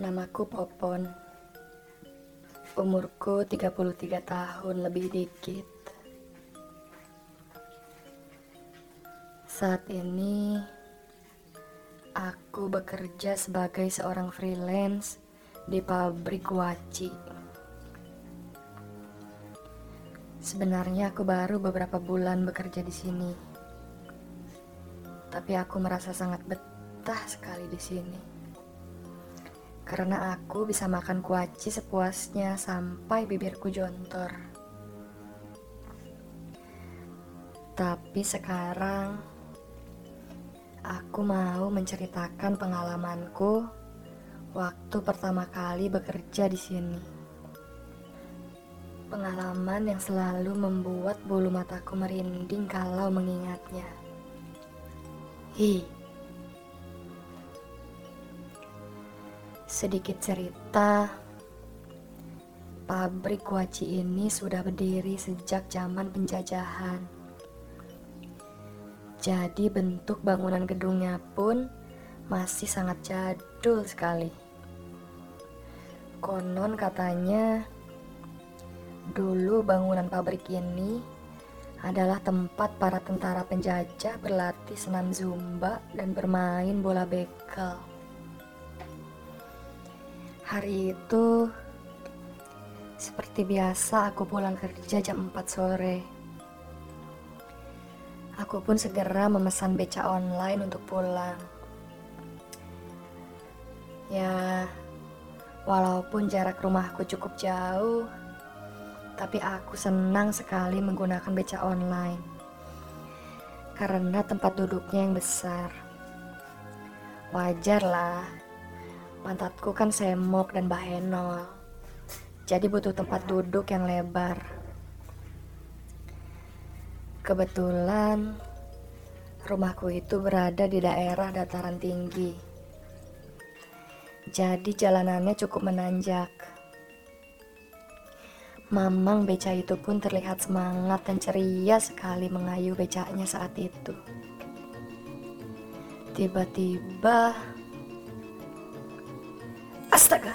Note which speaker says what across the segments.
Speaker 1: Namaku Popon. Umurku 33 tahun lebih dikit. Saat ini aku bekerja sebagai seorang freelance di pabrik waci. Sebenarnya aku baru beberapa bulan bekerja di sini. Tapi aku merasa sangat betah sekali di sini karena aku bisa makan kuaci sepuasnya sampai bibirku jontor. Tapi sekarang aku mau menceritakan pengalamanku waktu pertama kali bekerja di sini. Pengalaman yang selalu membuat bulu mataku merinding kalau mengingatnya. Hi, Sedikit cerita, pabrik kuaci ini sudah berdiri sejak zaman penjajahan. Jadi bentuk bangunan gedungnya pun masih sangat jadul sekali. Konon katanya dulu bangunan pabrik ini adalah tempat para tentara penjajah berlatih senam zumba dan bermain bola bekel. Hari itu, seperti biasa aku pulang kerja jam 4 sore. Aku pun segera memesan beca online untuk pulang. Ya, walaupun jarak rumahku cukup jauh, tapi aku senang sekali menggunakan beca online. Karena tempat duduknya yang besar. Wajarlah Pantatku kan semok dan bahenol. Jadi butuh tempat duduk yang lebar. Kebetulan rumahku itu berada di daerah dataran tinggi. Jadi jalanannya cukup menanjak. Mamang beca itu pun terlihat semangat dan ceria sekali mengayuh becaknya saat itu. Tiba-tiba Astaga.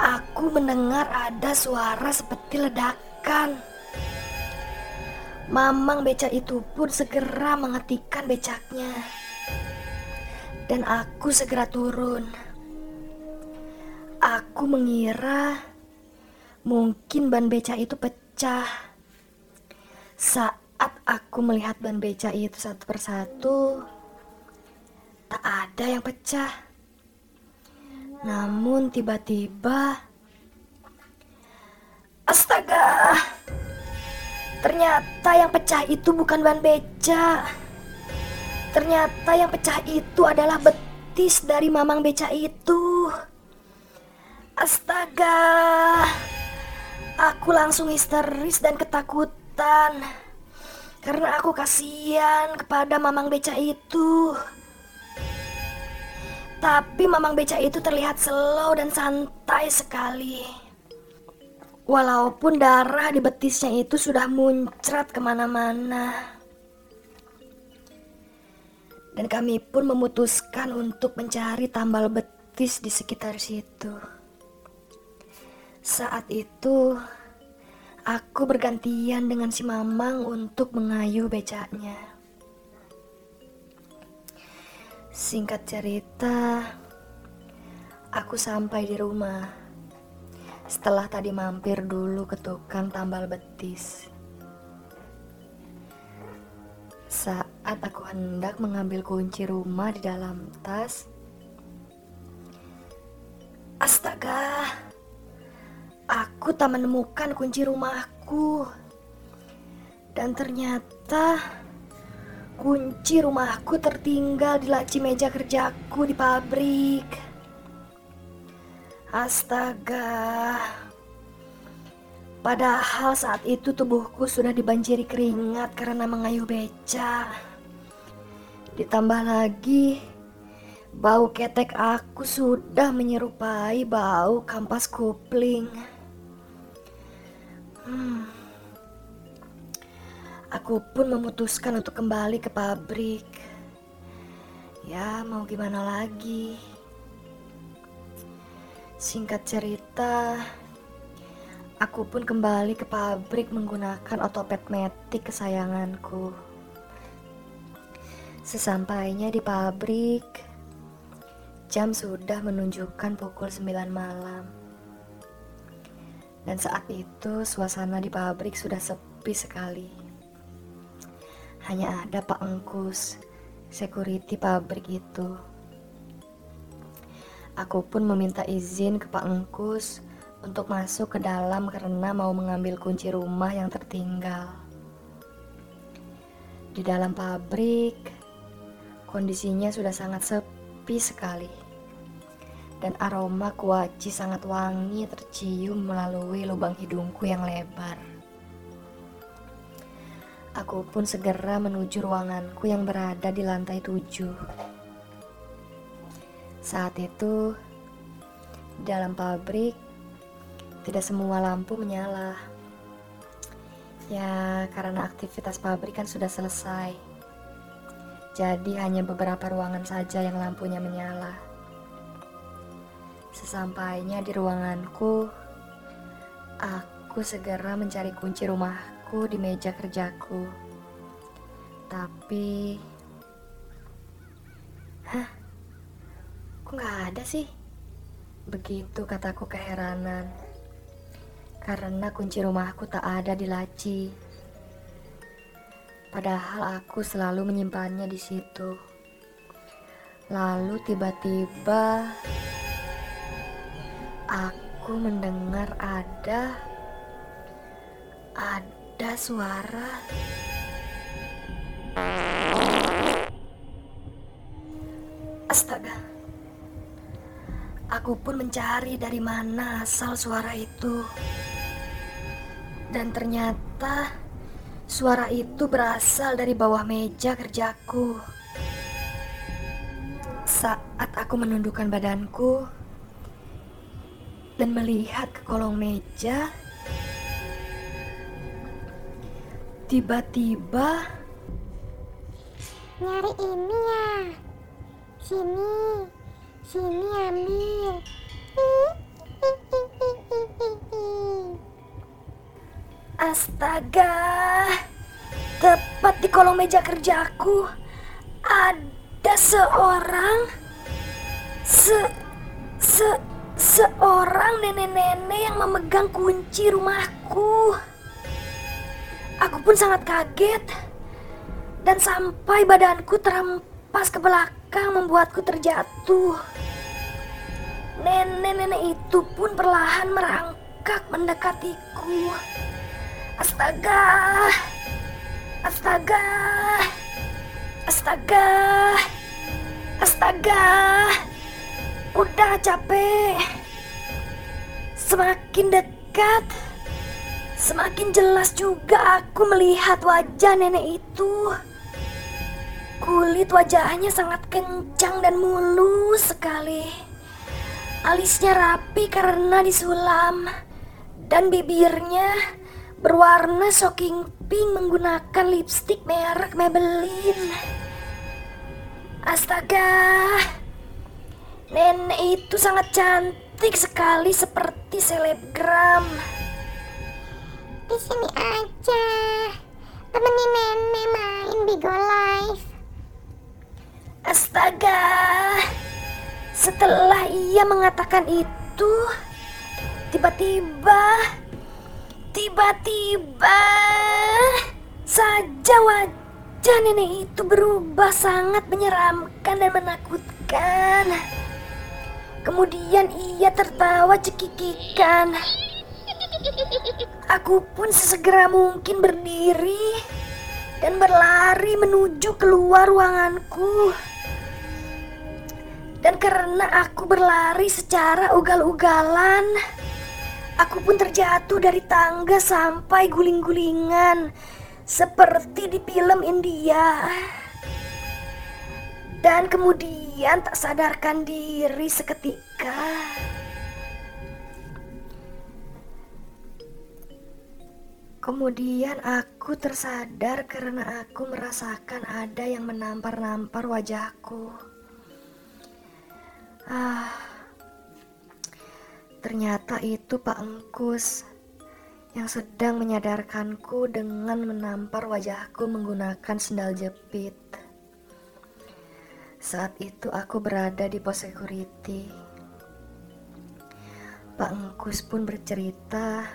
Speaker 1: Aku mendengar ada suara seperti ledakan. Mamang becak itu pun segera menghentikan becaknya. Dan aku segera turun. Aku mengira mungkin ban becak itu pecah. Saat aku melihat ban becak itu satu persatu, tak ada yang pecah. Namun tiba-tiba Astaga Ternyata yang pecah itu bukan ban beca. Ternyata yang pecah itu adalah betis dari mamang beca itu. Astaga Aku langsung histeris dan ketakutan. Karena aku kasihan kepada mamang beca itu tapi Mamang Beca itu terlihat slow dan santai sekali. Walaupun darah di betisnya itu sudah muncrat ke mana-mana. Dan kami pun memutuskan untuk mencari tambal betis di sekitar situ. Saat itu, aku bergantian dengan si Mamang untuk mengayuh becaknya. Singkat cerita, aku sampai di rumah. Setelah tadi mampir dulu ke tukang tambal betis. Saat aku hendak mengambil kunci rumah di dalam tas, astaga, aku tak menemukan kunci rumahku. Dan ternyata Kunci rumahku tertinggal di laci meja kerjaku di pabrik. Astaga. Padahal saat itu tubuhku sudah dibanjiri keringat karena mengayuh beca. Ditambah lagi, bau ketek aku sudah menyerupai bau kampas kupling. Hmm. Aku pun memutuskan untuk kembali ke pabrik. Ya, mau gimana lagi? Singkat cerita, aku pun kembali ke pabrik menggunakan otopet metik kesayanganku. Sesampainya di pabrik, jam sudah menunjukkan pukul 9 malam. Dan saat itu suasana di pabrik sudah sepi sekali. Hanya ada Pak Engkus, security pabrik itu. Aku pun meminta izin ke Pak Engkus untuk masuk ke dalam karena mau mengambil kunci rumah yang tertinggal. Di dalam pabrik, kondisinya sudah sangat sepi sekali. Dan aroma kuaci sangat wangi tercium melalui lubang hidungku yang lebar. Aku pun segera menuju ruanganku yang berada di lantai tujuh. Saat itu, dalam pabrik, tidak semua lampu menyala. Ya, karena aktivitas pabrik kan sudah selesai. Jadi hanya beberapa ruangan saja yang lampunya menyala. Sesampainya di ruanganku, aku segera mencari kunci rumahku di meja kerjaku. Tapi... Hah? Kok nggak ada sih? Begitu kataku keheranan. Karena kunci rumahku tak ada di laci. Padahal aku selalu menyimpannya di situ. Lalu tiba-tiba aku mendengar ada ada suara Astaga. Aku pun mencari dari mana asal suara itu. Dan ternyata suara itu berasal dari bawah meja kerjaku. Saat aku menundukkan badanku dan melihat ke kolong meja, tiba-tiba
Speaker 2: nyari ini ya. Sini. Sini ambil.
Speaker 1: Astaga. Tepat di kolong meja kerjaku ada seorang se se seorang nenek-nenek yang memegang kunci rumahku. Aku pun sangat kaget dan sampai badanku terempas ke belakang membuatku terjatuh. Nenek-nenek itu pun perlahan merangkak mendekatiku. Astaga! Astaga! Astaga! Astaga! Udah capek. Semakin dekat, semakin jelas juga aku melihat wajah nenek itu. Kulit wajahnya sangat kencang dan mulus sekali. Alisnya rapi karena disulam dan bibirnya berwarna shocking pink menggunakan lipstick merek Maybelline. Astaga, nenek itu sangat cantik sekali seperti selebgram.
Speaker 2: Di sini aja, temenin nenek main Bigo Live.
Speaker 1: Astaga. Setelah ia mengatakan itu, tiba-tiba, tiba-tiba saja wajah nenek itu berubah sangat menyeramkan dan menakutkan. Kemudian ia tertawa cekikikan. Aku pun sesegera mungkin berdiri dan berlari menuju keluar ruanganku. Dan karena aku berlari secara ugal-ugalan, aku pun terjatuh dari tangga sampai guling-gulingan seperti di film India. Dan kemudian tak sadarkan diri seketika. Kemudian aku tersadar karena aku merasakan ada yang menampar-nampar wajahku. Ah, Ternyata itu Pak Engkus yang sedang menyadarkanku dengan menampar wajahku menggunakan sendal jepit. Saat itu aku berada di pos security. Pak Engkus pun bercerita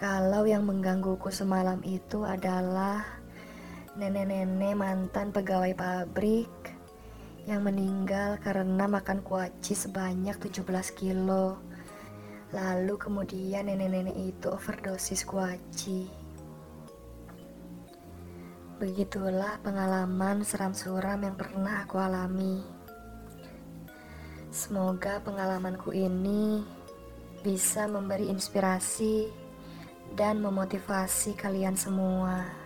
Speaker 1: kalau yang menggangguku semalam itu adalah nenek-nenek mantan pegawai pabrik yang meninggal karena makan kuaci sebanyak 17 kilo. Lalu kemudian nenek-nenek itu overdosis kuaci. Begitulah pengalaman seram suram yang pernah aku alami. Semoga pengalamanku ini bisa memberi inspirasi dan memotivasi kalian semua.